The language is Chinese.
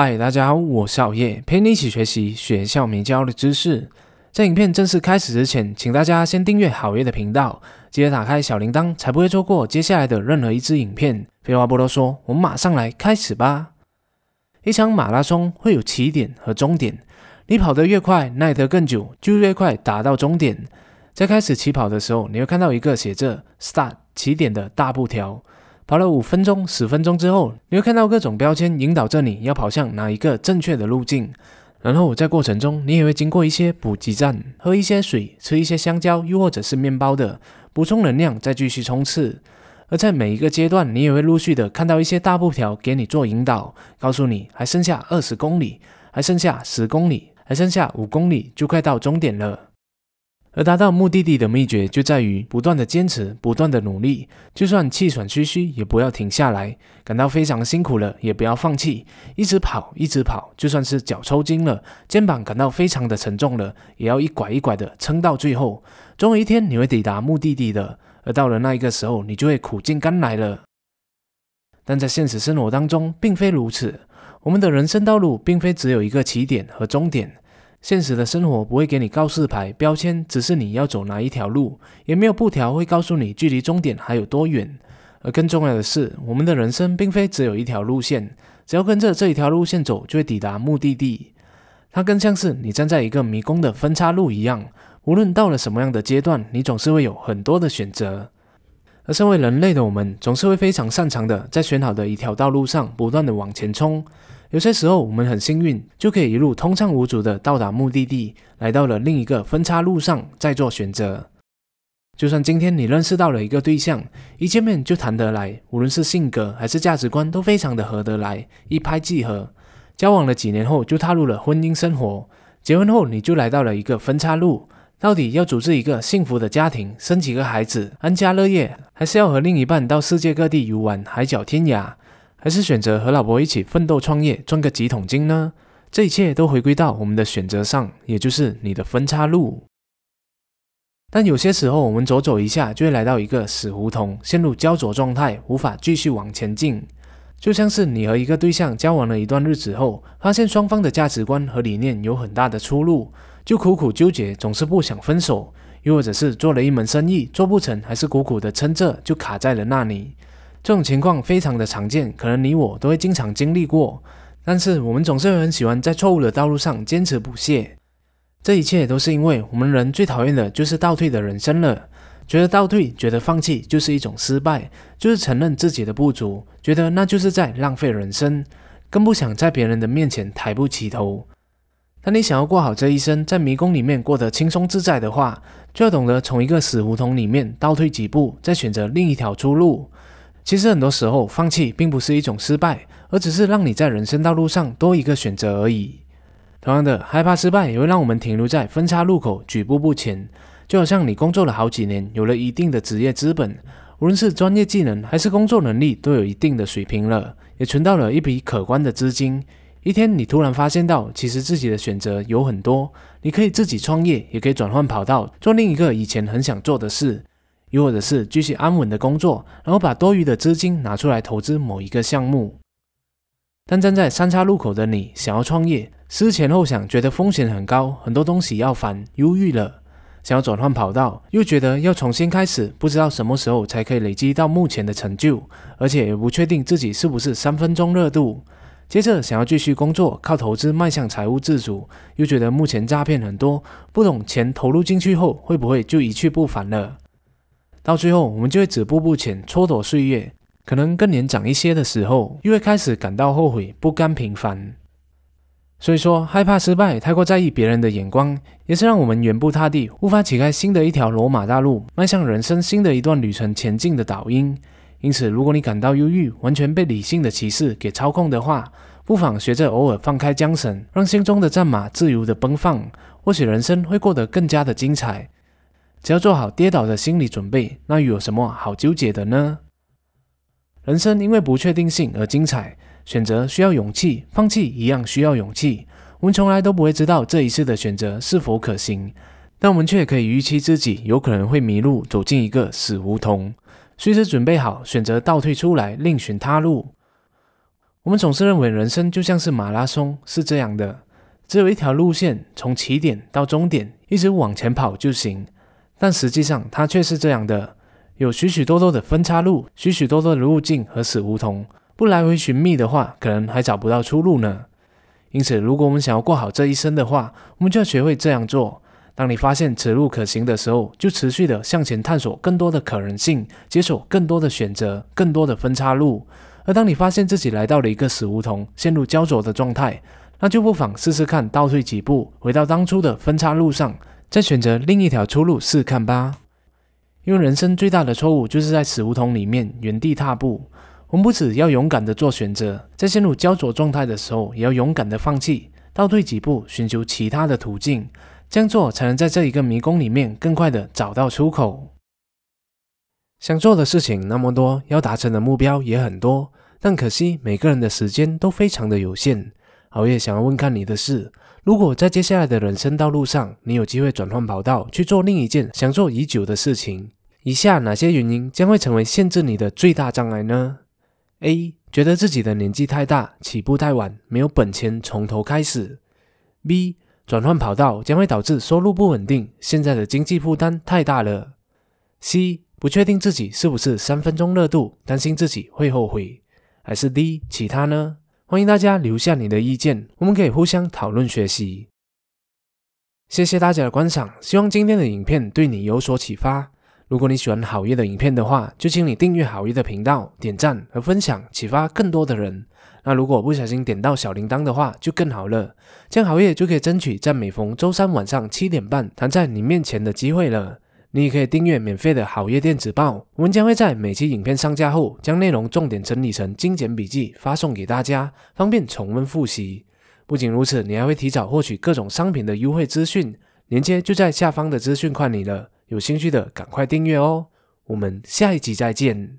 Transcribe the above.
嗨，大家好，我是熬夜，陪你一起学习学校没教的知识。在影片正式开始之前，请大家先订阅好叶的频道，记得打开小铃铛，才不会错过接下来的任何一支影片。废话不多说，我们马上来开始吧。一场马拉松会有起点和终点，你跑得越快，耐得更久，就越快达到终点。在开始起跑的时候，你会看到一个写着 “start” 起点的大布条。跑了五分钟、十分钟之后，你会看到各种标签引导着你要跑向哪一个正确的路径。然后在过程中，你也会经过一些补给站，喝一些水，吃一些香蕉，又或者是面包的补充能量，再继续冲刺。而在每一个阶段，你也会陆续的看到一些大布条给你做引导，告诉你还剩下二十公里，还剩下十公里，还剩下五公里，就快到终点了。而达到目的地的秘诀就在于不断的坚持，不断的努力，就算气喘吁吁也不要停下来，感到非常辛苦了也不要放弃，一直跑，一直跑，就算是脚抽筋了，肩膀感到非常的沉重了，也要一拐一拐的撑到最后，总有一天你会抵达目的地的。而到了那一个时候，你就会苦尽甘来了。但在现实生活当中，并非如此，我们的人生道路并非只有一个起点和终点。现实的生活不会给你告示牌、标签，只是你要走哪一条路，也没有布条会告诉你距离终点还有多远。而更重要的是，我们的人生并非只有一条路线，只要跟着这一条路线走，就会抵达目的地。它更像是你站在一个迷宫的分叉路一样，无论到了什么样的阶段，你总是会有很多的选择。而身为人类的我们，总是会非常擅长的在选好的一条道路上不断的往前冲。有些时候，我们很幸运，就可以一路通畅无阻地到达目的地，来到了另一个分叉路上，再做选择。就算今天你认识到了一个对象，一见面就谈得来，无论是性格还是价值观都非常的合得来，一拍即合。交往了几年后，就踏入了婚姻生活。结婚后，你就来到了一个分叉路，到底要组织一个幸福的家庭，生几个孩子，安家乐业，还是要和另一半到世界各地游玩，海角天涯？还是选择和老婆一起奋斗创业，赚个几桶金呢？这一切都回归到我们的选择上，也就是你的分叉路。但有些时候，我们走走一下，就会来到一个死胡同，陷入焦灼状态，无法继续往前进。就像是你和一个对象交往了一段日子后，发现双方的价值观和理念有很大的出入，就苦苦纠结，总是不想分手；又或者是做了一门生意做不成，还是苦苦的撑着，就卡在了那里。这种情况非常的常见，可能你我都会经常经历过。但是我们总是很喜欢在错误的道路上坚持不懈。这一切都是因为我们人最讨厌的就是倒退的人生了。觉得倒退，觉得放弃就是一种失败，就是承认自己的不足，觉得那就是在浪费人生，更不想在别人的面前抬不起头。当你想要过好这一生，在迷宫里面过得轻松自在的话，就要懂得从一个死胡同里面倒退几步，再选择另一条出路。其实很多时候，放弃并不是一种失败，而只是让你在人生道路上多一个选择而已。同样的，害怕失败也会让我们停留在分叉路口，举步不前。就好像你工作了好几年，有了一定的职业资本，无论是专业技能还是工作能力，都有一定的水平了，也存到了一笔可观的资金。一天，你突然发现到，其实自己的选择有很多，你可以自己创业，也可以转换跑道，做另一个以前很想做的事。又或者是继续安稳的工作，然后把多余的资金拿出来投资某一个项目。但站在三岔路口的你，想要创业，思前后想，觉得风险很高，很多东西要烦，忧郁了；想要转换跑道，又觉得要重新开始，不知道什么时候才可以累积到目前的成就，而且也不确定自己是不是三分钟热度。接着想要继续工作，靠投资迈向财务自主，又觉得目前诈骗很多，不懂钱投入进去后会不会就一去不返了？到最后，我们就会止步不前，蹉跎岁月。可能更年长一些的时候，又会开始感到后悔，不甘平凡。所以说，害怕失败，太过在意别人的眼光，也是让我们远步踏地，无法启开新的一条罗马大陆，迈向人生新的一段旅程前进的导因。因此，如果你感到忧郁，完全被理性的歧视给操控的话，不妨学着偶尔放开缰绳，让心中的战马自由的奔放，或许人生会过得更加的精彩。只要做好跌倒的心理准备，那又有什么好纠结的呢？人生因为不确定性而精彩，选择需要勇气，放弃一样需要勇气。我们从来都不会知道这一次的选择是否可行，但我们却可以预期自己有可能会迷路，走进一个死胡同，随时准备好选择倒退出来，另寻他路。我们总是认为人生就像是马拉松，是这样的，只有一条路线，从起点到终点一直往前跑就行。但实际上，它却是这样的：有许许多多的分岔路，许许多多的路径和死胡同。不来回寻觅的话，可能还找不到出路呢。因此，如果我们想要过好这一生的话，我们就要学会这样做。当你发现此路可行的时候，就持续的向前探索更多的可能性，接受更多的选择，更多的分岔路。而当你发现自己来到了一个死胡同，陷入焦灼的状态，那就不妨试试看倒退几步，回到当初的分岔路上，再选择另一条出路试看吧。因为人生最大的错误就是在死胡同里面原地踏步。我们不止要勇敢的做选择，在陷入焦灼状态的时候，也要勇敢的放弃，倒退几步，寻求其他的途径。这样做才能在这一个迷宫里面更快的找到出口。想做的事情那么多，要达成的目标也很多，但可惜每个人的时间都非常的有限。熬夜想要问看你的是，如果在接下来的人生道路上，你有机会转换跑道去做另一件想做已久的事情，以下哪些原因将会成为限制你的最大障碍呢？A 觉得自己的年纪太大，起步太晚，没有本钱从头开始。B 转换跑道将会导致收入不稳定，现在的经济负担太大了。C 不确定自己是不是三分钟热度，担心自己会后悔。还是 D 其他呢？欢迎大家留下你的意见，我们可以互相讨论学习。谢谢大家的观赏，希望今天的影片对你有所启发。如果你喜欢好业的影片的话，就请你订阅好业的频道、点赞和分享，启发更多的人。那如果不小心点到小铃铛的话，就更好了，这样好业就可以争取在每逢周三晚上七点半弹在你面前的机会了。你也可以订阅免费的好夜电子报，我们将会在每期影片上架后，将内容重点整理成精简笔记发送给大家，方便重温复习。不仅如此，你还会提早获取各种商品的优惠资讯，链接就在下方的资讯框里了。有兴趣的赶快订阅哦！我们下一集再见。